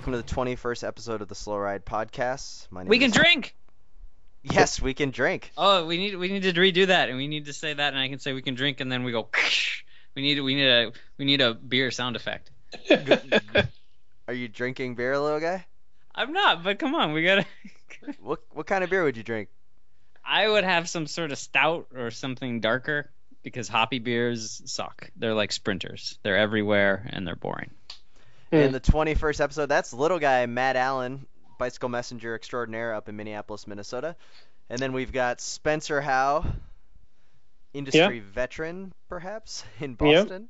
welcome to the 21st episode of the Slow Ride Podcast. My name We can is... drink. Yes, we can drink. Oh, we need we need to redo that, and we need to say that, and I can say we can drink, and then we go. We need we need a we need a beer sound effect. Are you drinking beer, little guy? I'm not, but come on, we gotta. What what kind of beer would you drink? I would have some sort of stout or something darker because hoppy beers suck. They're like sprinters. They're everywhere and they're boring. In the 21st episode, that's little guy Matt Allen, bicycle messenger extraordinaire up in Minneapolis, Minnesota. And then we've got Spencer Howe, industry veteran, perhaps, in Yep. Boston.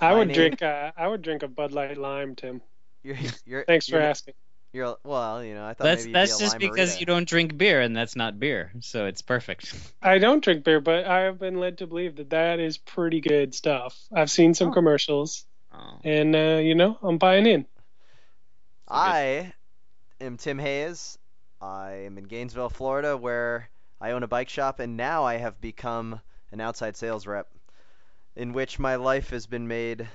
I My would name- drink. Uh, I would drink a Bud Light Lime, Tim. You're, you're, Thanks for you're, asking. You're well, you know, I thought That's maybe that's be a just because Limerita. you don't drink beer, and that's not beer, so it's perfect. I don't drink beer, but I have been led to believe that that is pretty good stuff. I've seen some Oh. commercials, Oh. and uh, you know, I'm buying in. I am Tim Hayes. I am in Gainesville, Florida, where I own a bike shop, and now I have become an outside sales rep, in which my life has been made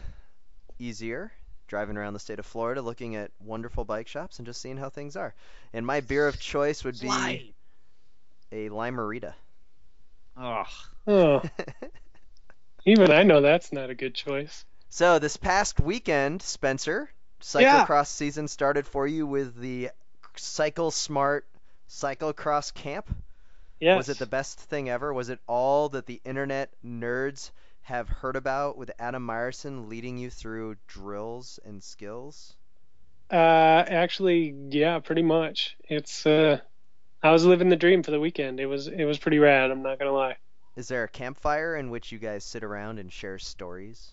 easier. Driving around the state of Florida, looking at wonderful bike shops, and just seeing how things are. And my beer of choice would be Why? a Limerita. Oh. Oh, even I know that's not a good choice. So this past weekend, Spencer, Yeah. cyclocross season started for you with the Cycle Smart Cyclocross Camp. Yes. Was it the best thing ever? Was it all that the internet nerds have heard about with Adam Myerson leading you through drills and skills? Uh, actually, yeah, pretty much. It's uh, I was living the dream for the weekend. It was it was pretty rad. I'm not gonna lie. Is there a campfire in which you guys sit around and share stories?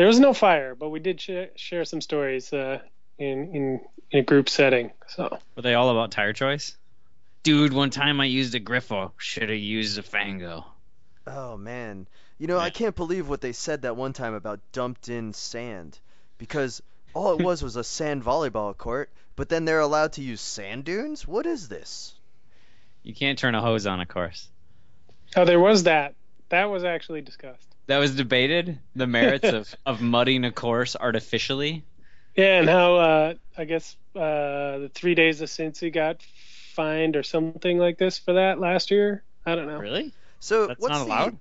There was no fire, but we did share, share some stories uh, in in in a group setting. So Were they all about tire choice? Dude, one time I used a Grifo. Should have used a Fango. Oh man. You know, I can't believe what they said that one time about dumped in sand because all it was was a sand volleyball court, but then they're allowed to use sand dunes? What is this? You can't turn a hose on a course. oh, there was that. That was actually discussed. That was debated. The merits of, of mudding a course artificially. Yeah, and how uh, I guess uh, the three days of Cincy got fined or something like this for that last year. I don't know. Really? So That's what's not the allowed?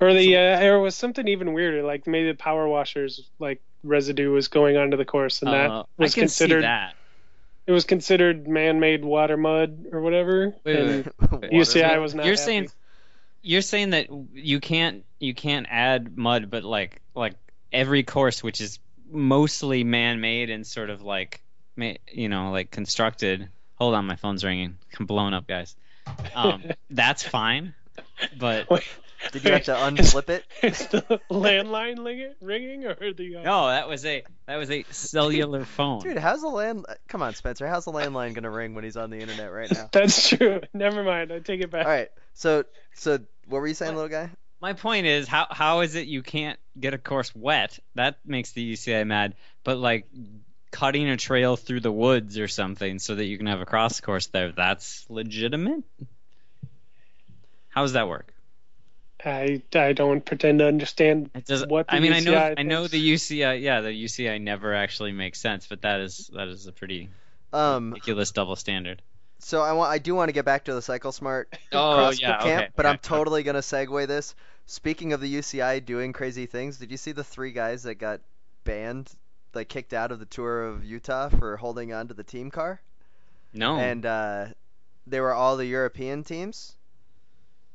Or the uh, or was something even weirder, like maybe the power washers like residue was going onto the course, and that Uh, was I can considered see that. it was considered man-made water mud or whatever. Wait, and wait, UCI was not. You're happy. saying you're saying that you can't you can't add mud, but like like every course which is mostly man-made and sort of like you know like constructed. Hold on, my phone's ringing. I'm blown up, guys. Um, that's fine, but Wait, Did you have to unflip it? Is the landline ringing or the? Uh... no, that was a that was a cellular phone. Dude, how's the land Come on, Spencer. How's the landline going to ring when he's on the internet right now? That's true. Never mind. I take it back. All right. So so what were you saying, little guy? My point is, how how is it you can't get a course wet? That makes the UCI mad. But like cutting a trail through the woods or something so that you can have a cross course there, that's legitimate. How does that work? I I don't pretend to understand. It does. What the I mean, I know UCI I know the UCI. Yeah, the UCI never actually makes sense, but that is that is a pretty Um ridiculous double standard. So I want I do want to get back to the Cycle Smart Oh CrossFit yeah, camp, okay. but I'm totally gonna segue this. Speaking of the UCI doing crazy things, did you see the three guys that got banned, like kicked out of the tour of Utah for holding on to the team car? no. And uh, they were all the European teams,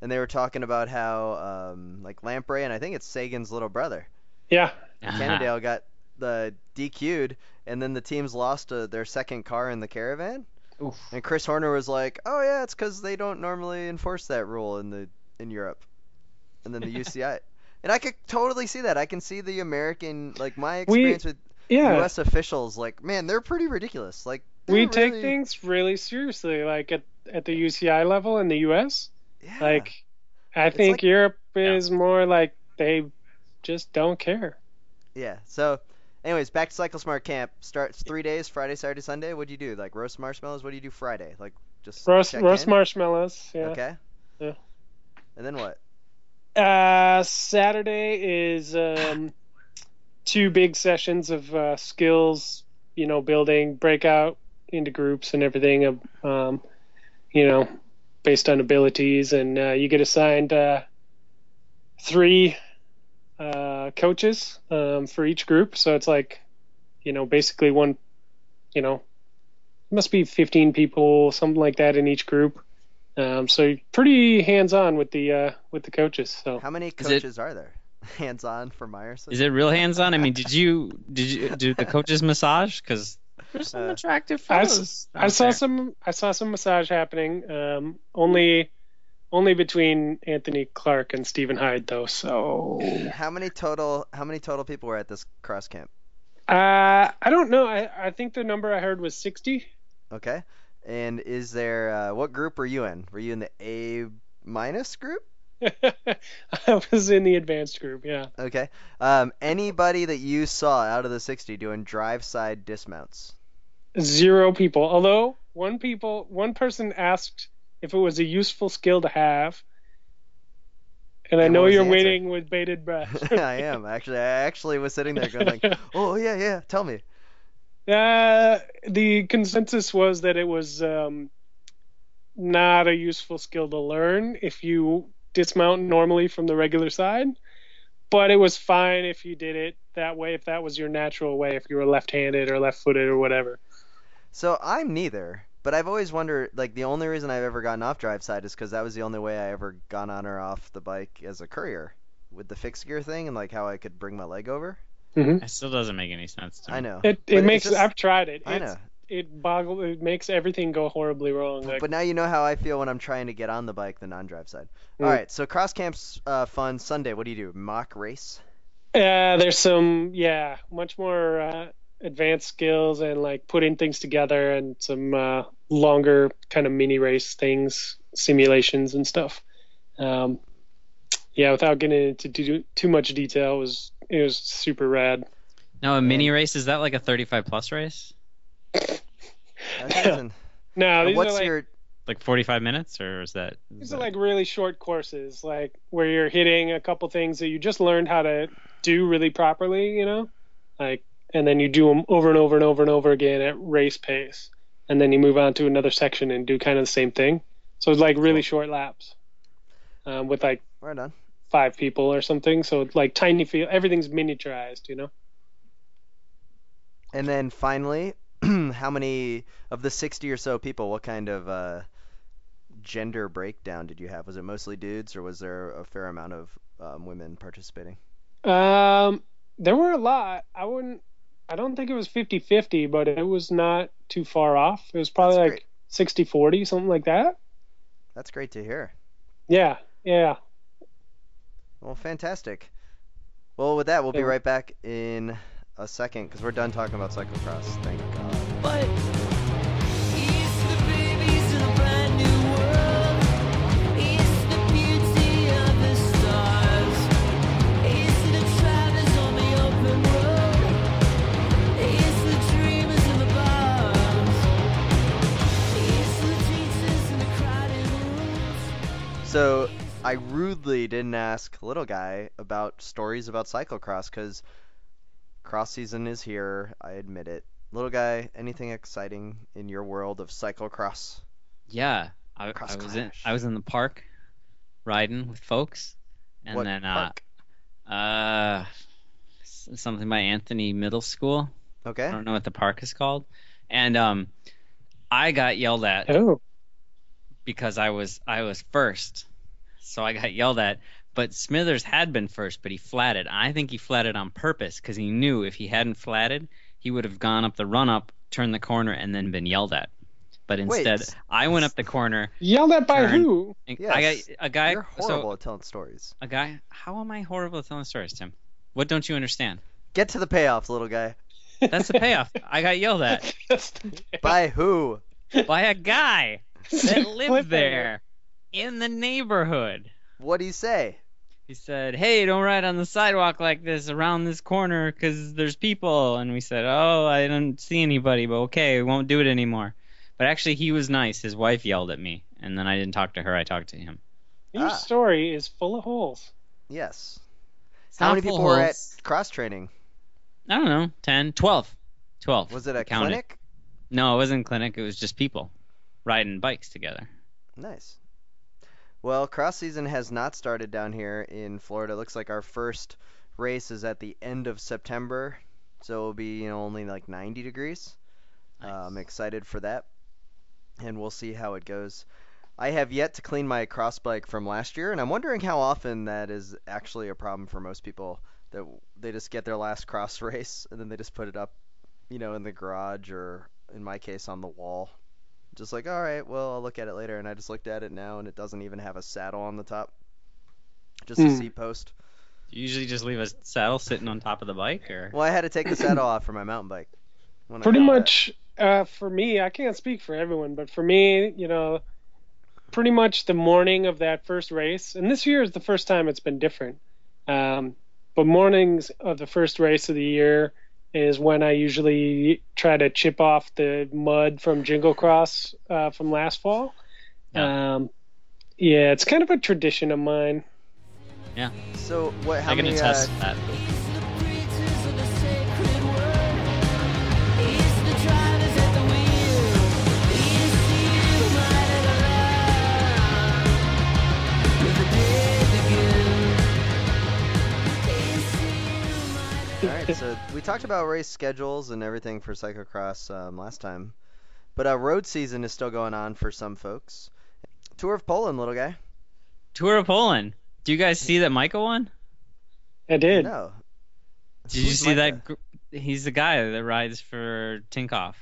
and they were talking about how um, like Lampre and I think it's Sagan's little brother, Yeah. Cannondale, got the DQ'd, and then the teams lost uh, their second car in the caravan. Oof. And Chris Horner was like, "Oh yeah, it's because they don't normally enforce that rule in the in Europe." And then the UCI, and I could totally see that. I can see the American, like my We- experience with Yeah. U.S. officials. Like, man, they're pretty ridiculous. Like, they're we take things really seriously, like at at the UCI level in the U.S. yeah. Like, I think like- Europe Yeah. is more like they just don't care. Yeah. So, anyways, back to Cycle Smart Camp. Starts three days: Friday, Saturday, Sunday. What do you do? Like roast marshmallows? What do you do Friday? Like just Roast roast in? marshmallows. Yeah. Okay. Yeah. And then what? Uh, Saturday is um, two big sessions of uh, skills you know, building, breakout into groups and everything. Um, you know, based on abilities, and uh, you get assigned uh, three uh, coaches um, for each group. So it's like, you know, basically one, you know, it must be 15 people, something like that in each group. Um, so pretty hands-on with the uh, with the coaches. So How many it- coaches are there? Hands on for Myerson. Is it real hands on? I mean, did you did you do the coaches massage? Because there's some Uh, attractive I, fellows. s- I saw there. some I saw some massage happening. Um, only only between Anthony Clark and Stephen Hyde though. So How many total? How many total people were at this cross camp? uh, I don't know. I, I think the number I heard was 60. Okay. And is there uh, what group were you in? Were you in the A minus group? I was in the advanced group. Yeah. Okay. Um, anybody that you saw out of the 60 doing drive side dismounts? Zero people. Although one people one person asked if it was a useful skill to have. And I And know you're waiting with bated breath. I am actually. I actually was sitting there going like, "Oh yeah, yeah. Tell me." Uh, the consensus was that it was um, not a useful skill to learn if you dismount normally from the regular side, but it was fine if you did it that way, if that was your natural way, if you were left-handed or left-footed or whatever. So I'm neither, but I've always wondered. Like the only reason I've ever gotten off drive side is because that was the only way I ever gone on or off the bike as a courier with the fixed gear thing and like how I could bring my leg over. It still doesn't make any sense to me. I know. It it makes just- I've tried it. I It's, know. It boggle it makes everything go horribly wrong. Like, But now you know how I feel when I'm trying to get on the bike, the non-drive side. Mm. All right, so cross camp's uh, fun. Sunday, what do you do? Mock race? Uh, there's some, yeah, much more uh, advanced skills and like putting things together and some uh, longer kind of mini race things, simulations and stuff. Um, yeah, without getting into too, too much detail, it was it was super rad. Now a mini race is that like a 35 plus race? That doesn't- No, these what's are like your Like 45 minutes, or is that? is these that- are like really short courses, like where you're hitting a couple things that you just learned how to do really properly, you know, like, and then you do them over and over and over and over again at race pace, and then you move on to another section and do kind of the same thing. So it's like really short laps, um, with like right on? five people or something. So it's like tiny feel, everything's miniaturized, you know. And then finally, how many of the 60 or so people? What kind of uh, gender breakdown did you have? Was it mostly dudes, or was there a fair amount of um, women participating? Um, there were a lot. I wouldn't. I don't think it was 50-50, but it was not too far off. It was probably That's like 60-40, something like that. That's great to hear. Yeah, yeah. Well, fantastic. Well, with that, we'll be right back in a second because we're done talking about cyclocross. Thank God. But So I rudely didn't ask little guy about stories about cyclocross because cross season is here. I admit it. Little guy, anything exciting in your world of cyclocross? Yeah, I, Cross I was in. I was in the park riding with folks, and what then uh, park? uh, s- something by Anthony Middle School. Okay. I don't know what the park is called, and um, I got yelled at Oh, because I was I was first, so I got yelled at. But Smithers had been first, but he flatted. I think he flatted on purpose because he knew if he hadn't flatted, he would have gone up the run up, turned the corner, and then been yelled at. But Wait, instead, I went up the corner. yelled at by Turn. who? And Yes. I got a guy. You're horrible So at telling stories. a guy. How am I horrible at telling stories, Tim? What don't you understand? Get to the payoffs, little guy. That's the payoff. I got yelled at By who? by a guy that lived there in the neighborhood. What'd he say? He said, "Hey, don't ride on the sidewalk like this around this corner 'cause there's people." And we said, "Oh, I didn't see anybody, but okay, we won't do it anymore." But actually, he was nice. His wife yelled at me, and then I didn't talk to her. I talked to him. Your Ah. story is full of holes. Yes. It's How many full people were at cross training? I don't know, 10, 12. 12. Was it a clinic? No, it wasn't clinic. It was just people riding bikes together. Nice. Well, cross season has not started down here in Florida. It looks like our first race is at the end of September, so it'll be you know only like 90 degrees. Uh, I'm excited for that, and we'll see how it goes. I have yet to clean my cross bike from last year, and I'm wondering how often that is actually a problem for most people. That they just get their last cross race and then they just put it up, you know, in the garage or in my case on the wall. Just like, all right, well, I'll look at it later. And I just looked at it now, and it doesn't even have a saddle on the top, just a Hmm. seat post. You usually just leave a saddle sitting on top of the bike, or Well, I had to take the saddle off for my mountain bike. when I Pretty got much uh, for me, I can't speak for everyone, but for me, you know, pretty much the morning of that first race, and this year is the first time it's been different. Um, but mornings of the first race of the year is when I usually try to chip off the mud from Jingle Cross uh, from last fall. Yeah. Um, yeah, it's kind of a tradition of mine. Yeah. So what? How I can many? attest Uh, that. All right. So we talked about race schedules and everything for cyclocross um, last time, but uh, road season is still going on for some folks. Tour of Poland, little guy. Tour of Poland. Do you guys see that Majka won? I did. No. Did you see Majka? that? gr- He's the guy that rides for Tinkoff.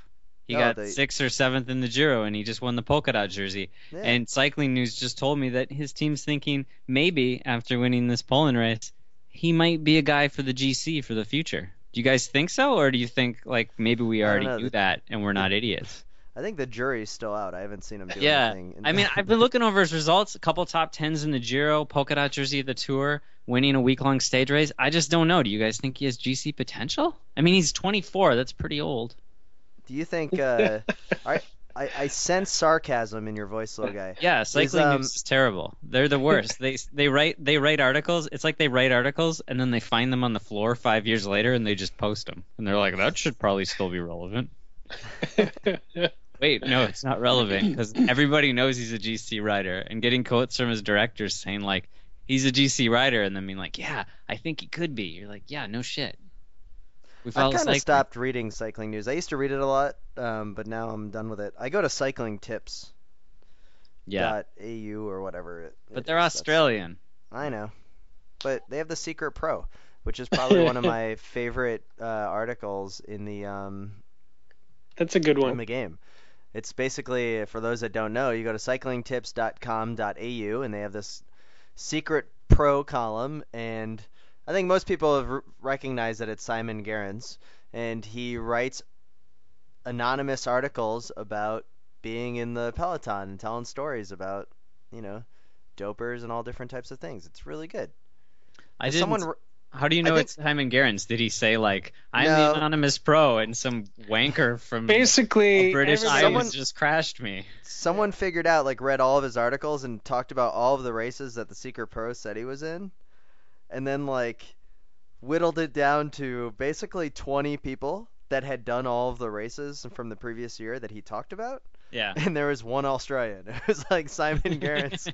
He Oh, got the- sixth or seventh in the Giro, and he just won the polka dot jersey. Yeah. And Cycling News just told me that his team's thinking maybe after winning this Poland race, he might be a guy for the GC for the future. Do you guys think so, or do you think like maybe we already knew that and we're not idiots? I think the jury's still out. I haven't seen him do Yeah, anything. in- I mean, I've been looking over his results. A couple top tens in the Giro, polka dot jersey of the Tour, winning a week long stage race. I just don't know. Do you guys think he has GC potential? I mean, he's 24. That's pretty old. Do you think? Uh, I I sense sarcasm in your voice, little guy. Yeah, cycling um, news is terrible. They're the worst. they they write they write articles. It's like they write articles and then they find them on the floor five years later and they just post them. And they're like, that should probably still be relevant. Wait, no, it's not relevant because everybody knows he's a GC rider. And getting quotes from his directors saying like he's a GC rider and then being like, yeah, I think he could be. You're like, yeah, no shit. We I follow kind of stopped reading cycling news. I used to read it a lot, um, but now I'm done with it. I go to cycling tips. Yeah, au or whatever it. but it they're is. That's- Australian. I know, but they have the Secret Pro, which is probably one of my favorite uh, articles in the um, That's a good in one. the game. It's basically for those that don't know, you go to cyclingtips.com.au and they have this secret pro column and I think most people have r- recognized that it's Simon Gerrans and he writes anonymous articles about being in the peloton and telling stories about, you know, dopers and all different types of things. It's really good. I didn't. someone r- How do you know think- it's Simon Gerrans? Did he say like I'm No. the anonymous pro and some wanker from Basically, a British everybody- Islands Someone- just crashed me? someone figured out like read all of his articles and talked about all of the races that the secret pro said he was in and then like whittled it down to basically 20 people that had done all of the races from the previous year that he talked about Yeah. and there was one Australian it was like Simon Gerrans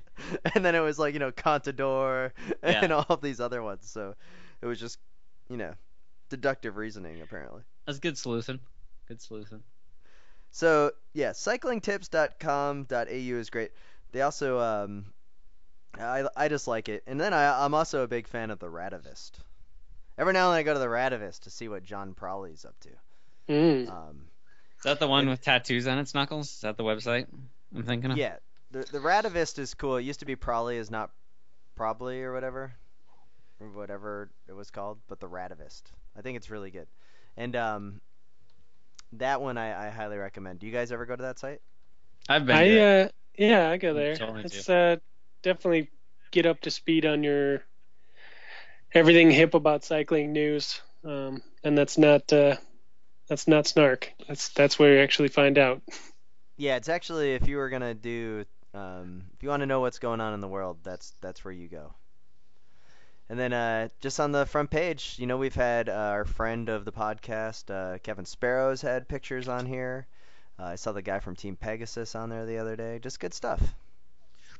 and then it was like you know Contador and all of these other ones so it was just you know deductive reasoning apparently That's good sleuthing. Good sleuthing. So yeah, cyclingtips.com.au is great. They also um, I I just like it, and then I I'm also a big fan of the Radavist. Every now and then I go to the Radavist to see what John Prolly's up to. Mm. Um, Is that the one with tattoos on its knuckles? Is that the website I'm thinking of? yeah, the the Radavist is cool. It used to be Prawley is not probably or whatever, or whatever it was called, but the Radavist. I think it's really good, and um, that one I, I highly recommend. Do you guys ever go to that site? I've been. I to uh, yeah, I go there. Totally It's uh, definitely get up to speed on your everything hip about cycling news, um, and that's not uh, that's not snark. That's that's where you actually find out. Yeah, it's actually if you were gonna do, um, if you want to know what's going on in the world, that's that's where you go. And then uh, just on the front page, you know, we've had uh, our friend of the podcast, uh, Kevin Sparrows, had pictures on here. Uh, I saw the guy from Team Pegasus on there the other day. Just good stuff.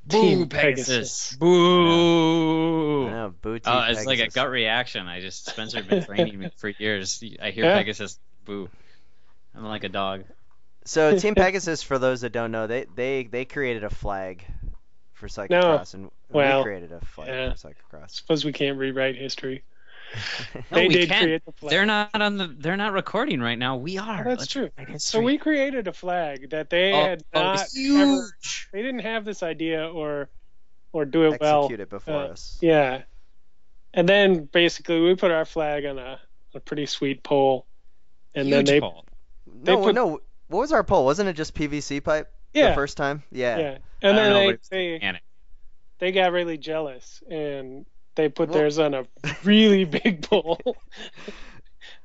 Team Pegasus. Pegasus. Boo. I know, boo Oh, Team it's like a gut reaction. I just Spencer has been training me for years. I hear Yeah. Pegasus, boo. I'm like a dog. So Team Pegasus, for those that don't know, they they they created a flag for cyclocross, and well, we created a flag yeah. for cyclocross. Suppose we can't rewrite history. No, they we did can't. create the flag. They're not on the. They're not recording right now. We are. Oh, that's Let's true. So we created a flag that they Oh, had oh, not it's ever. huge. They didn't have this idea or or do it well. Execute it before uh, us. Yeah. And then basically we put our flag on a, a pretty sweet pole, and then Huge they pole. they No, put- no. What was our poll? Wasn't it just PVC pipe yeah the first time? Yeah. yeah, and then know, they but they, they got really jealous and they put Well- theirs on a really big pole.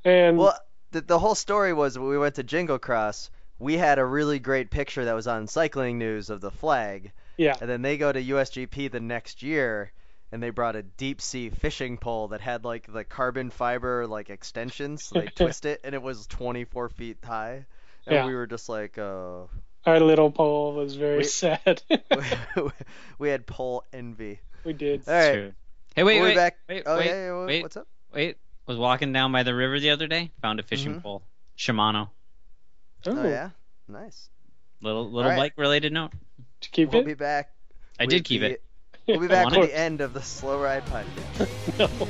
and Well, the, the whole story was when we went to Jingle Cross. We had a really great picture that was on Cycling News of the flag, yeah, and then they go to USGP the next year, and they brought a deep sea fishing pole that had like the carbon fiber like extensions. So they twist it, and it was 24 feet high. And Yeah. we were just like, uh, our little pole was very We- sad. we had pole envy. we did. All right, True. Hey, wait, we'll wait, back. wait, oh wait, yeah, yeah, wait. what's up? wait. Was walking down by the river the other day. Found a fishing Mhm. pole. Shimano. Oh, Oh yeah, nice. Little little right. bike related note. to keep We'll it. be back. I did keep the- it. We'll be back wanted with it. the end of the Slow Ride podcast. no.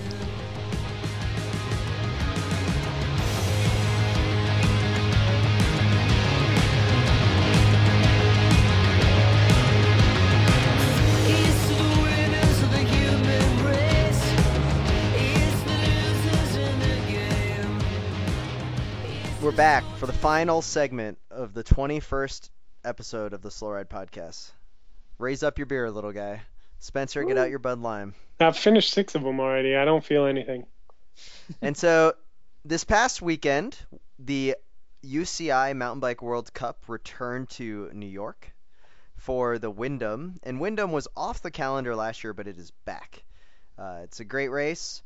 We're back for the final segment of the 21st episode of the Slow Ride podcast. Raise up your beer, little guy. Spencer, get out your Bud Lime. I've finished six of them already. I don't feel anything. And so, this past weekend, the UCI Mountain Bike World Cup returned to New York for the Windham. And Windham was off the calendar last year, but it is back. Uh, it's a great race.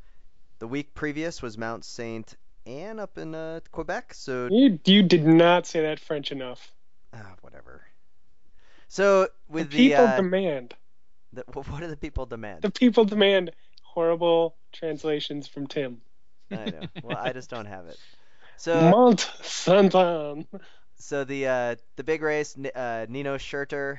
The week previous was Mount Saint Anne up in uh, Quebec. So, You you did not say that French enough. ah, whatever. So, with the the, people uh, demand. the what do the people demand? The people demand horrible translations from Tim. I know. Well, I just don't have it. So, Mont Saint Anne. So the uh, the big race, uh, Nino Schurter,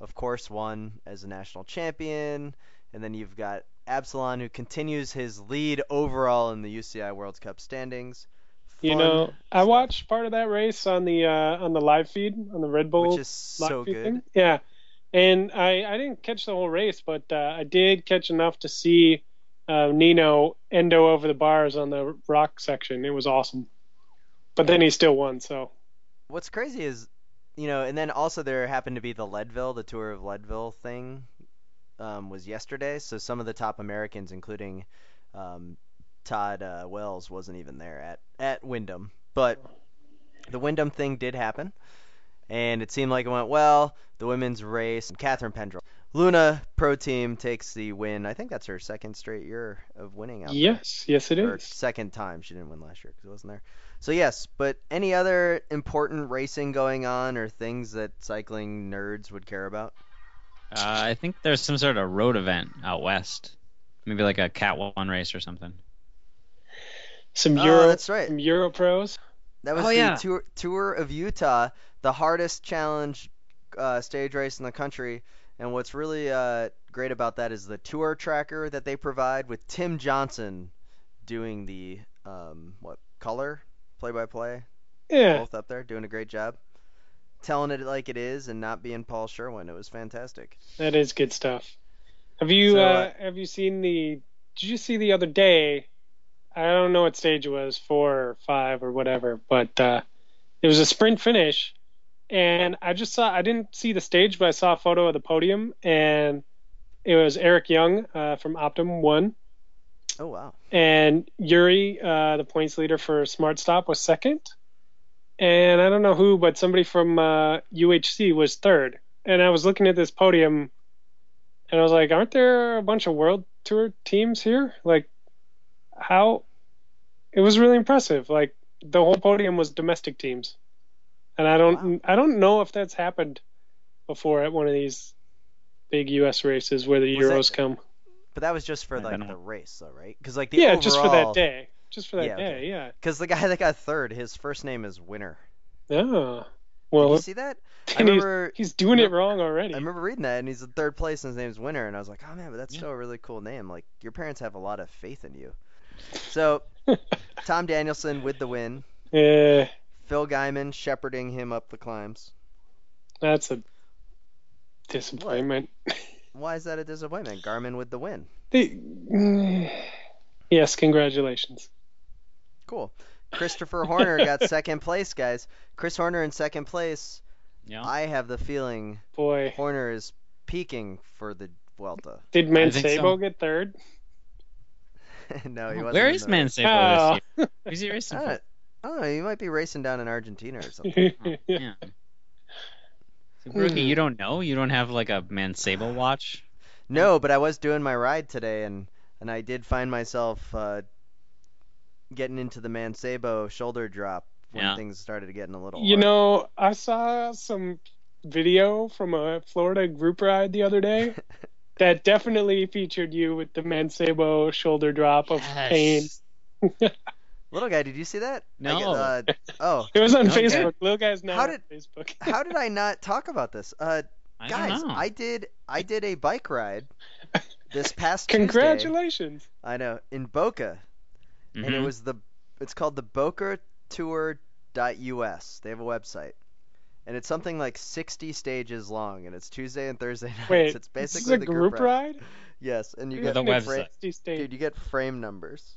of course, won as a national champion, and then you've got Absalon who continues his lead overall in the UCI World Cup standings. You Fun know, I watched part of that race on the uh, on the live feed on the Red Bull which is so good. thing. Yeah, and I I didn't catch the whole race, but uh, I did catch enough to see uh, Nino endo over the bars on the rock section. It was awesome. But then he still won, so What's crazy is, you know, and then also there happened to be the Leadville, the Tour of Leadville thing, um, was yesterday. So some of the top Americans, including um, Todd uh, Wells, wasn't even there at at Windham. But the Windham thing did happen, and it seemed like it went well. The women's race, Catharine Pendrel, Luna Pro Team takes the win. I think that's her second straight year of winning out there yes, yes it or is. second time she didn't win last year because it wasn't there. So yes, but any other important racing going on or things that cycling nerds would care about? Uh, I think there's some sort of road event out west. Maybe like a Cat One race or something. Some Oh, Euro, that's right. some Euro pros. That was Oh, the yeah. tour, tour of Utah, the hardest challenge uh, stage race in the country. And what's really uh, great about that is the tour tracker that they provide with Tim Johnson doing the um, what color play by play Yeah, both up there doing a great job telling it like it is and not being Paul Sherwin. It was fantastic. that is good stuff. Have you So, uh, uh, have you seen the? Did you see the other day? I don't know what stage it was, four or five or whatever, but uh, it was a sprint finish, and I just saw. I didn't see the stage, but I saw a photo of the podium, and it was Eric Young uh, from Optum won, Oh wow. and Yuri, uh, the points leader for Smart Stop, was second, and I don't know who, but somebody from uh, UHC was third. And I was looking at this podium, and I was like, "Aren't there a bunch of world tour teams here? Like, how? It was really impressive. Like the whole podium was domestic teams, and I don't I don't know if that's happened before at one of these big U.S. races where the Was that- Euros come. But that was just for like the know. race, though, right? Because like the Yeah, just for that day. Just for that Yeah, okay. day. Yeah. Because the guy that got third, his first name is Winner. Oh. Did Well, you see that? I then he's, he's doing it wrong already. I remember reading that, and he's in third place, and his name's Winner, and I was like, oh man, but that's Yeah. still a really cool name. Like your parents have a lot of faith in you. So Tom Danielson with the win. Yeah, Phil Gaimon shepherding him up the climbs. that's a disappointment. Why is that a disappointment? Garmin with the win. The- mm, yes, congratulations. Cool. Christopher Horner got second place, guys. Chris Horner in second place. Yeah. I have the feeling Boy, Horner is peaking for the Vuelta. did I think Mancebo so. get third? no, he wasn't. Where in is the- Mancebo Ah. this year? Who's he racing I for? don't, I don't know. He might be racing down in Argentina or something. Oh, yeah. So, Brookie, you don't know? You don't have like a Mancebo watch? No, but I was doing my ride today, and and I did find myself uh, getting into the Mancebo shoulder drop when Yeah. things started getting a little. You hard. know, I saw some video from a Florida group ride the other day that definitely featured you with the Mancebo shoulder drop of pain. little guy, did you see that? No. get, uh, oh, It was on Okay. Facebook. Little guy's now How on did- Facebook. how did I not talk about this? Uh, I guys, don't know. I did I did a bike ride this past Tuesday. Congratulations. I know in Boca, and it Mhm. was the it's called the Boker Tour US. They have a website. And it's something like 60 stages long, and it's Tuesday and Thursday nights. Wait, it's this basically is a the group ride? Yes, and you With get a Isn't website. 60 dude, you get frame numbers.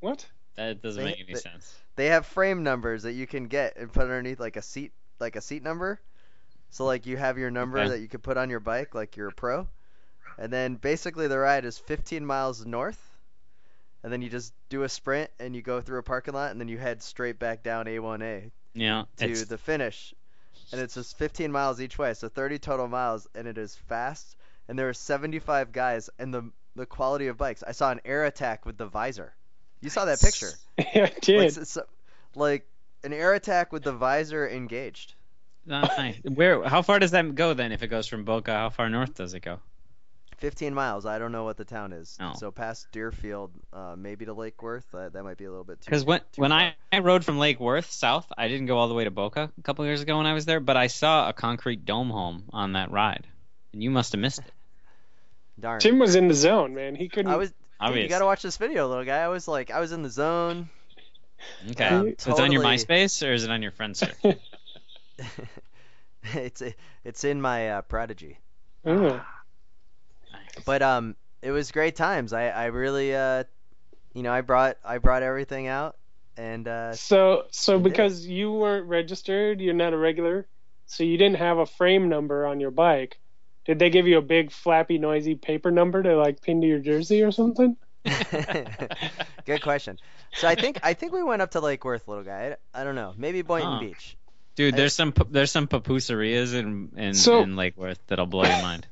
What? That doesn't They- make any they- sense. They have frame numbers that you can get and put underneath like a seat, like a seat number. So like you have your number Okay. that you could put on your bike, like you're a pro. And then basically the ride is 15 miles north, and then you just do a sprint and you go through a parking lot, and then you head straight back down A1A Yeah. to It's, the finish. And it's just 15 miles each way, so 30 total miles, and it is fast. And there are 75 guys, and the the quality of bikes. I saw an air attack with the visor. You saw that picture? I Like, did. s- so- like an air attack with the visor engaged. not nice. Where? How far does that go then? If it goes from Boca, how far north does it go? 15 miles. I don't know what the town is. Oh. So past Deerfield, uh, maybe to Lake Worth. Uh, that might be a little bit too. Because when too when far. I, I rode from Lake Worth south, I didn't go all the way to Boca a couple years ago when I was there, but I saw a concrete dome home on that ride, and you must have missed it. darn. Tim was in the zone, man. He couldn't. I was. Dude, you gotta watch this video, little guy. I was like, I was in the zone. Okay. Um, so it's on your MySpace or is it on your friend circle? it's it's in my uh, Prodigy. Oh. But um, it was great times. I I really uh, you know, I brought I brought everything out, and uh, So, so You did. because you weren't registered, you're not a regular, so you didn't have a frame number on your bike. Did they give you a big flappy, noisy paper number to like pin to your jersey or something? good question. So I think I think we went up to Lake Worth, little guy. I, I don't know, maybe Boynton Huh. Beach. Dude, I- there's some pu- there's some papuserias in in, So- in Lake Worth that'll blow your mind.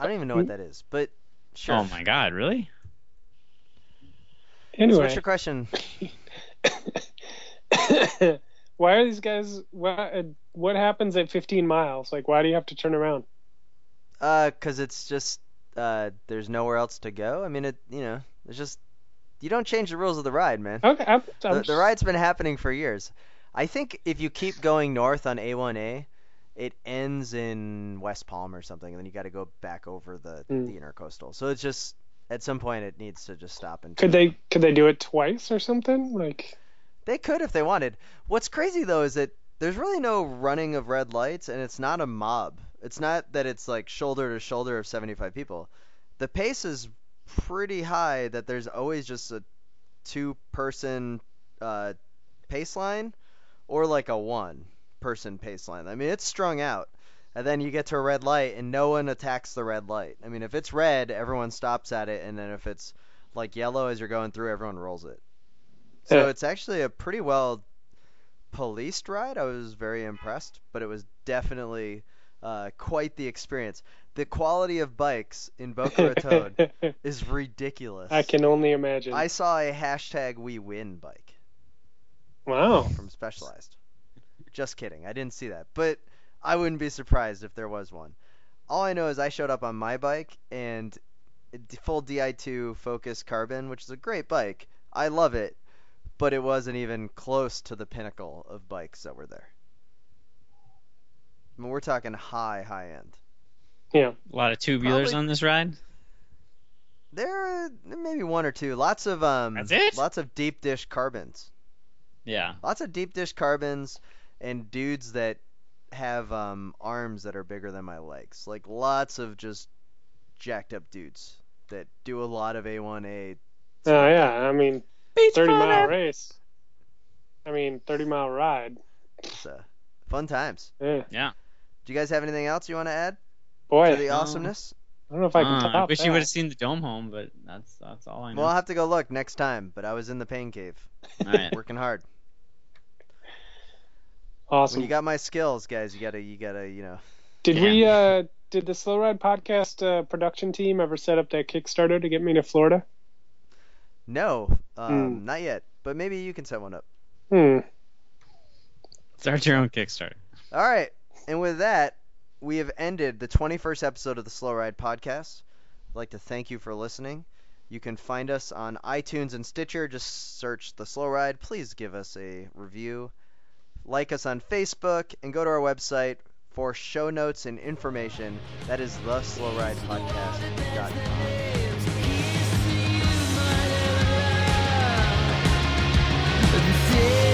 I don't even know what that is, but sure. Oh my god, really? So Anyway, what's your question? why are these guys? What, what happens at 15 miles? Like, why do you have to turn around? Uh, cause it's just uh, there's nowhere else to go. I mean, it you know, it's just you don't change the rules of the ride, man. Okay, I'm, I'm The, the ride's been happening for years. I think if you keep going north on A1A, it ends in West Palm or something, and then you got to go back over the Hmm. the intercoastal. So it's just at some point it needs to just stop and. Could they could they do it twice or something? Like, They could if they wanted. What's crazy though is that there's really no running of red lights, and it's not a mob. It's not that it's like shoulder to shoulder of 75 people. The pace is pretty high. That there's always just a two-person uh, pace line, or like a one-person pace line. I mean, it's strung out. And then you get to a red light, and no one attacks the red light. I mean, if it's red, everyone stops at it, and then if it's like yellow as you're going through, everyone rolls it. So it's actually a pretty well policed ride. I was very impressed, but it was definitely uh, quite the experience. The quality of bikes in Boca Raton is ridiculous. I can only imagine. I saw a hashtag We Win bike Wow. from Specialized. Just kidding. I didn't see that, but I wouldn't be surprised if there was one. All I know is I showed up on my bike and d- full Di2 Focus Carbon, which is a great bike. I love it, but it wasn't even close to the pinnacle of bikes that were there. I mean, we're talking high, high end. Yeah. A lot of tubulars Probably- on this ride. There, are maybe one or two. Lots of um, That's it? lots of deep dish carbons. Yeah. Lots of deep dish carbons and dudes that have um, arms that are bigger than my legs. Like lots of just jacked up dudes that do a lot of A1A. Oh yeah. I mean, 30 mile race. I mean, 30 mile ride. It's uh, fun times. Yeah. Yeah. Do you guys have anything else you want to add Boy, to the no. awesomeness? I don't know if I can Uh, top I wish that. you would have seen the dome home, but that's that's all I know. Well, I'll have to go look next time. But I was in the pain cave, all right. working hard. Awesome. When you got my skills, guys, you gotta, you gotta, you know. Did Yeah. we? uh Did the Slow Ride podcast uh, production team ever set up that Kickstarter to get me to Florida? No, um, Hmm. not yet. But maybe you can set one up. Hmm. Start your own Kickstarter. All right. And with that, we have ended the 21st episode of the Slow Ride podcast. I'd like to thank you for listening. You can find us on iTunes and Stitcher. Just search The Slow Ride. Please give us a review. Like us on Facebook and go to our website for show notes and information. That is. The day